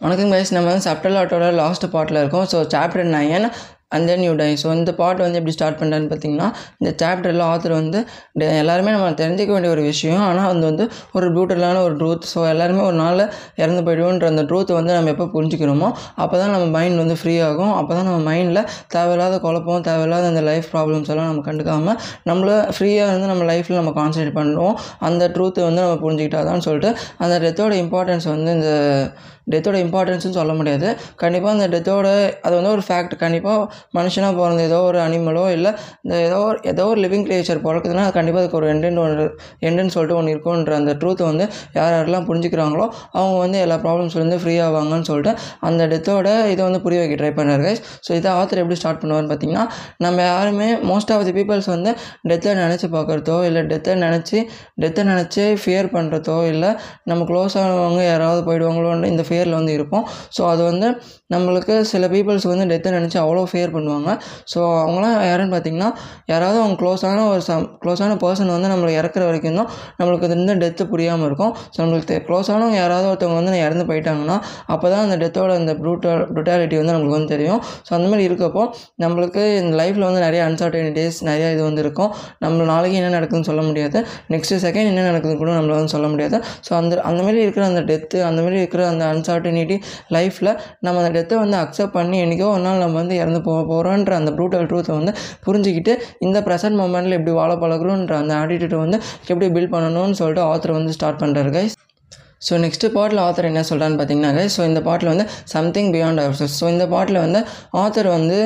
வணக்கம் கைஸ் நம்ம வந்து சப்டல் ஆட்டோட லாஸ்ட் பார்ட்டில் இருக்கோம். So chapter nine and then you die so இந்த பார்ட் வந்து எப்படி ஸ்டார்ட் பண்ணுறான்னு பார்த்தீங்கன்னா இந்த சாப்டரில் ஆத்தர் வந்து டெ- எல்லாருமே நம்ம தெரிஞ்சிக்க வேண்டிய ஒரு விஷயம். ஆனால் அது வந்து ஒரு பியூட்டிஃபுல்லான ஒரு ட்ரூத் ஸோ எல்லாருமே ஒரு நாளில் இறந்து போயிடுவோன்ற அந்த ட்ரூத்தை வந்து நம்ம எப்போ புரிஞ்சுக்கிறோமோ அப்போ தான் நம்ம மைண்ட் வந்து ஃப்ரீ ஆகும். அப்போ தான் நம்ம மைண்டில் தேவையில்லாத குழப்பம் தேவையில்லாத அந்த லைஃப் ப்ராப்ளம்ஸ் எல்லாம் நம்ம கண்டுக்காமல் நம்மள ஃப்ரீயாக வந்து நம்ம லைஃப்பில் நம்ம கான்சன்ட்ரேட் பண்ணுவோம் அந்த ட்ரூத்தை வந்து நம்ம புரிஞ்சுக்கிட்டாதான் சொல்லிட்டு அந்த டெத்தோட இம்பார்ட்டன்ஸ் வந்து இந்த டெத்தோட இம்பார்ட்டன்ஸ்னு சொல்ல முடியாது. கண்டிப்பாக அந்த டெத்தோட அது வந்து ஒரு ஃபேக்ட் கண்டிப்பாக மனுஷனாக பிறந்த ஏதோ ஒரு அனிமலோ இல்லை இந்த ஏதோ ஒரு ஏதோ ஒரு லிவிங் கிரியேச்சர் பிறக்குதுன்னா அது கண்டிப்பாக அதுக்கு ஒரு எண்டுன்னு ஒன்று எண்டுன்னு சொல்லிட்டு ஒன்று இருக்குன்ற அந்த ட்ரூத்தை வந்து யார் யாரெல்லாம் புரிஞ்சுக்கிறாங்களோ அவங்க வந்து எல்லா ப்ராப்ளம்ஸ்லேருந்து ஃப்ரீ ஆவாங்கன்னு சொல்லிட்டு அந்த டெத்தோட இதை வந்து புரிய வைக்க ட்ரை பண்ணார் கைஸ் ஸோ இதை ஆத்தர் எப்படி ஸ்டார்ட் பண்ணுவார்னு பார்த்தீங்கன்னா நம்ம யாருமே மோஸ்ட் ஆஃப் தி பீப்புள்ஸ் வந்து டெத்தை நினச்சி பார்க்குறதோ இல்லை டெத்தை நினச்சி டெத்தை நினச்சி ஃபியர் பண்ணுறதோ இல்லை நம்ம க்ளோஸ் ஆனவங்க யாராவது போயிடுவாங்களோன்னு இந்த ஃபியரில் வந்து இருப்போம். ஸோ அது வந்து நம்மளுக்கு சில பீப்புள்ஸ் வந்து டெத்தை நினச்சி அவ்வளோ ஃபியர் பண்ணுவாங்க. ஸோ அவங்களாம் யாருன்னு பார்த்தீங்கன்னா யாராவது அவங்க க்ளோஸான ஒரு சம் க்ளோஸான பர்சன் வந்து நம்மளை இறக்குற வரைக்கும் தான் நம்மளுக்கு அது இந்த டெத்து புரியாமல் இருக்கும். ஸோ நம்மளுக்கு க்ளோஸானவங்க யாராவது ஒருத்தவங்க வந்து இறந்து போயிட்டாங்கன்னா அப்போ தான் அந்த டெத்தோட அந்த ப்ரூட்டல் ப்ரூட்டாலிட்டி வந்து நம்மளுக்கு வந்து தெரியும். ஸோ அந்த மாதிரி இருக்கப்போ நம்மளுக்கு இந்த லைஃப்பில் வந்து நிறைய அன்சர்டனிட்டிஸ் நிறைய இது வந்து இருக்கும். நம்ம நாளைக்கு என்ன நடக்குதுன்னு சொல்ல முடியாது. நெக்ஸ்ட் செகண்ட் என்ன நடக்குதுன்னு கூட நம்மளால வந்து சொல்ல முடியாது. ஸோ அந்த அந்த மாதிரி இருக்கிற அந்த டெத்து அந்த மாதிரி இருக்கிற அந்த அன்சர்டனிட்டி லைஃப்பில் நம்ம அந்த டெத்தை வந்து அக்செப்ட் பண்ணி என்றைக்கோ ஒரு நாள் நம்ம வந்து இறந்து போக போகிறோன்ற அந்த ப்ரூட்டல் ட்ரூத்தை வந்து புரிஞ்சுக்கிட்டு இந்த ப்ரெசன்ட் மூமெண்ட்டில் எப்படி வாழ பழகுறோன்ற அந்த ஆட்டிடியூட்டை வந்து எப்படி பில்ட் பண்ணணும்னு சொல்லிட்டு ஆத்தர் வந்து ஸ்டார்ட் பண்ணுறாரு கைஸ் ஸோ நெக்ஸ்ட் பாட்டில் ஆத்தர் என்ன சொல்கிறான்னு பார்த்தீங்கன்னா ஸோ இந்த பாட்டில் வந்து சம்திங் பியாண்ட் அவர் ஸோ இந்த பாட்டில் வந்து ஆத்தர் வந்து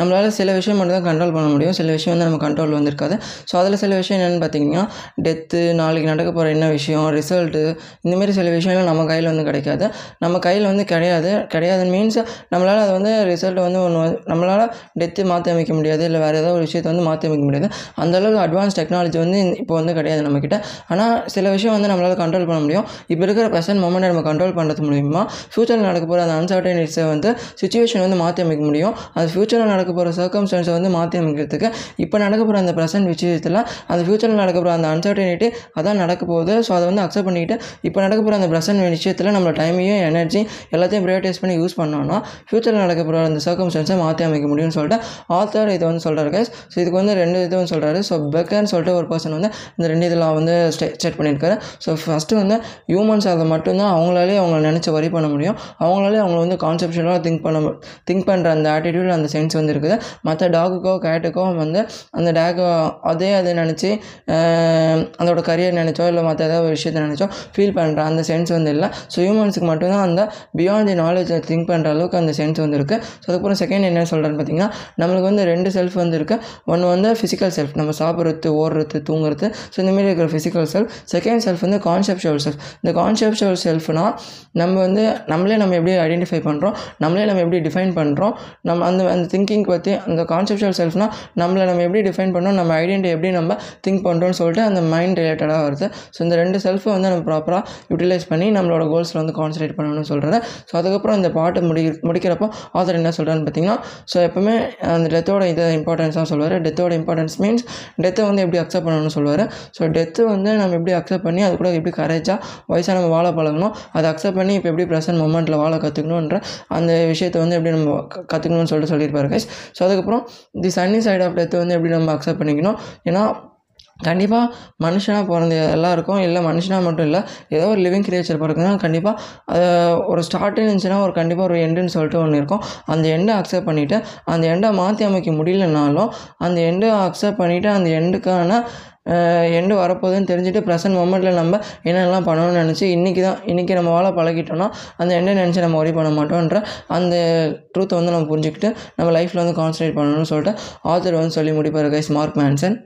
நம்மளால் சில விஷயம் மட்டும் தான் கண்ட்ரோல் பண்ண முடியும். சில விஷயம் வந்து நம்ம கண்ட்ரோல் வந்திருக்காது. ஸோ அதில் சில விஷயம் என்னென்னு பார்த்தீங்கன்னா டெத்து நாளைக்கு நடக்க போகிற என்ன விஷயம் ரிசல்ட்டு இந்தமாரி சில விஷயங்கள் நம்ம கையில் வந்து கிடைக்காது. நம்ம கையில் வந்து கிடையாது. கிடையாது மீன்ஸ் நம்மளால் அது வந்து ரிசல்ட் வந்து ஒன்று நம்மளால் டெத்து மாற்றி அமைக்க முடியாது. இல்லை வேறு ஏதோ ஒரு விஷயத்தை வந்து மாற்றி அமைக்க முடியாது. அந்த அளவுக்கு அட்வான்ஸ் டெக்னாலஜி வந்து இப்போ வந்து கிடையாது நம்மக்கிட்ட ஆனால் சில விஷயம் வந்து நம்மளால் கண்ட்ரோல் பண்ண முடியும். இப்போ இருக்கிற ப்ரெசன்ட் மூமெண்ட்டை நம்ம கண்ட்ரோல் பண்ணுறது மூலிமா ஃப்யூச்சரில் நடக்க போகிற அந்த அன்சர்டனிட்டிஸை வந்து சுச்சுவேஷன் வந்து மாற்றி அமைக்க முடியும். அது ஃப்யூச்சரில் நடக்க போகிற சர்க்கம்ஸ்டன்ஸை வந்து மாற்றி அமைக்கிறதுக்கு இப்போ நடக்க போகிற அந்த ப்ரெசன்ட் விஷயத்தில் அந்த ஃப்யூச்சரில் நடக்க போகிற அந்த அன்சர்டனிட்டி அதான் நடக்க போகுது. ஸோ அதை வந்து அக்செப்ட் பண்ணிக்கிட்டு இப்போ நடக்க போகிற அந்த ப்ரெசன்ட் விஷயத்தில் நம்ம டைமையும் எனர்ஜி எல்லாத்தையும் ப்ரைவேட்டைஸ் பண்ணி யூஸ் பண்ணோம்னா ஃப்யூச்சரில் நடக்க போகிற அந்த சர்க்கம்ஸ்டன்ஸை மாற்றி அமைக்க முடியும்னு சொல்லிட்டு ஆத்தர் இதை வந்து சொல்கிறாரு கைஸ் ஸோ இதுக்கு வந்து ரெண்டு இது வந்து சொல்கிறாரு ஸோ பெக்கர்னு சொல்லிட்டு ஒரு பர்சன் வந்து இந்த ரெண்டு இதில் வந்து ஸ்டே செட் பண்ணியிருக்காரு. ஸோ ஃபஸ்ட்டு வந்து ஹியூமன்ஸ் அதை மட்டும்தான் அவங்களாலே அவங்கள நினச்சி வரி பண்ண முடியும். அவங்களாலே அவங்கள வந்து கான்செப்ஷனலாக திங்க் பண்ண திங்க் பண்ணுற அந்த ஆட்டிடியூட் அந்த சென்ஸ் வந்து இருக்குது. மற்ற டாகுக்கோ கேட்டுக்கோ வந்து அந்த டேகோ அதே அதை நினச்சி அதோட கரியர் நினச்சோ இல்லை மற்ற ஏதாவது ஒரு விஷயத்தை நினச்சோ ஃபீல் பண்ணுற அந்த சென்ஸ் வந்து இல்லை. ஸோ ஹியூமன்ஸுக்கு மட்டும்தான் அந்த பியாண்ட் தி நாலேஜ் திங்க் பண்ணுற அளவுக்கு அந்த சென்ஸ் வந்து இருக்குது ஸோ அதுக்கப்புறம் செகண்ட் என்ன சொல்கிறேன்னு பார்த்தீங்கன்னா நம்மளுக்கு வந்து ரெண்டு செல்ஃப் வந்து இருக்குது ஒன்று வந்து ஃபிசிக்கல் செல்ஃப் நம்ம சாப்பிட்றது ஓடுறது தூங்குறது. ஸோ இந்தமாரி இருக்கிற ஃபிசிக்கல் செல்ஃப் செகண்ட் செல்ஃப் வந்து கான்செப்ஷுவல் செல்ஃப் இந்த கான்செப்ஷுவல் செல்ஃப்னால் நம்ம வந்து நம்மளே நம்ம எப்படி ஐடென்டிஃபை பண்ணுறோம் நம்மளே நம்ம எப்படி டிஃபைன் பண்ணுறோம் நம்ம அந்த அந்த திங்கிங் பற்றி அந்த கான்செப்ஷுவல் செல்ஃப்னால் நம்மளை நம்ம எப்படி டிஃபைன் பண்ணோம் நம்ம ஐடென்டி எப்படி நம்ம திங்க் பண்ணுறோம்னு சொல்லிட்டு அந்த மைண்ட் ரிலேட்டடாக வருது. ஸோ இந்த ரெண்டு செல்ஃபை வந்து நம்ம ப்ராப்பராக யூட்டிலைஸ் பண்ணி நம்மளோட கோல்ஸில் வந்து கான்சன்ட்ரேட் பண்ணணும்னு சொல்கிறேன் ஸோ அதுக்கப்புறம் இந்த பாட்டு முடி முடிக்கிறப்போ ஆதர் என்ன சொல்கிறான்னு பார்த்தீங்கன்னா ஸோ எப்பவுமே அந்த டெத்தோட இதை இம்பார்ட்டன்ஸ் தான் சொல்லுவார். டெத்தோட இம்பார்ட்டன்ஸ் மீன்ஸ் டெத்தை வந்து எப்படி அக்செப்ட் பண்ணணும்னு சொல்லுவார். ஸோ டெத்து வந்து நம்ம எப்படி அக்செப்ட் பண்ணி அது கூட எப்படி கரேஜாக வயசாக நம்ம வாழ பழகணும் அதை அக்செப்ட் பண்ணி இப்போ எப்படி ப்ரெசன்ட் மூமெண்ட்டில் வாழ கற்றுக்கணுன்ற அந்த விஷயத்தை வந்து எப்படி நம்ம க- கற்றுக்கணும்னு சொல்லிட்டு சொல்லியிருப்பாரு கைஸ் ஸோ அதுக்கப்புறம் the sunny side of death வந்து எப்படி நம்ம அக்செப்ட் பண்ணிக்கணும்? ஏன்னா கண்டிப்பாக மனுஷனாக பிறந்த எல்லாருக்கும் இல்லை மனுஷனாக மட்டும் இல்லை ஏதோ ஒரு லிவிங் கிரியேச்சர் பிறக்குன்னா கண்டிப்பாக அது ஒரு ஸ்டார்ட்னு இருந்துச்சுன்னா ஒரு கண்டிப்பாக ஒரு எண்டுன்னு சொல்லிட்டு ஒன்று இருக்கும். அந்த எண்டை அக்செப்ட் பண்ணிவிட்டு அந்த எண்டை மாற்றி அமைக்க முடியலனாலும் அந்த எண்டை அக்செப்ட் பண்ணிவிட்டு அந்த எண்டுக்கான எண்டு வரப்போகுதுன்னு தெரிஞ்சுட்டு ப்ரெசன்ட் மூமெண்ட்டில் நம்ம என்னெல்லாம் பண்ணணும்னு நினச்சி இன்றைக்கி தான் இன்றைக்கி நம்ம வாழ பழகிட்டோம்னா அந்த எண்டை நினச்சி நம்ம ஒரி பண்ண மாட்டோன்ற அந்த ட்ரூத்தை வந்து நம்ம புரிஞ்சுக்கிட்டு நம்ம லைஃப்பில் வந்து கான்சன்ட்ரேட் பண்ணணும்னு சொல்லிட்டு ஆத்தர் வந்து சொல்லி முடிப்பார் கைஸ் மார்க் மேன்சன்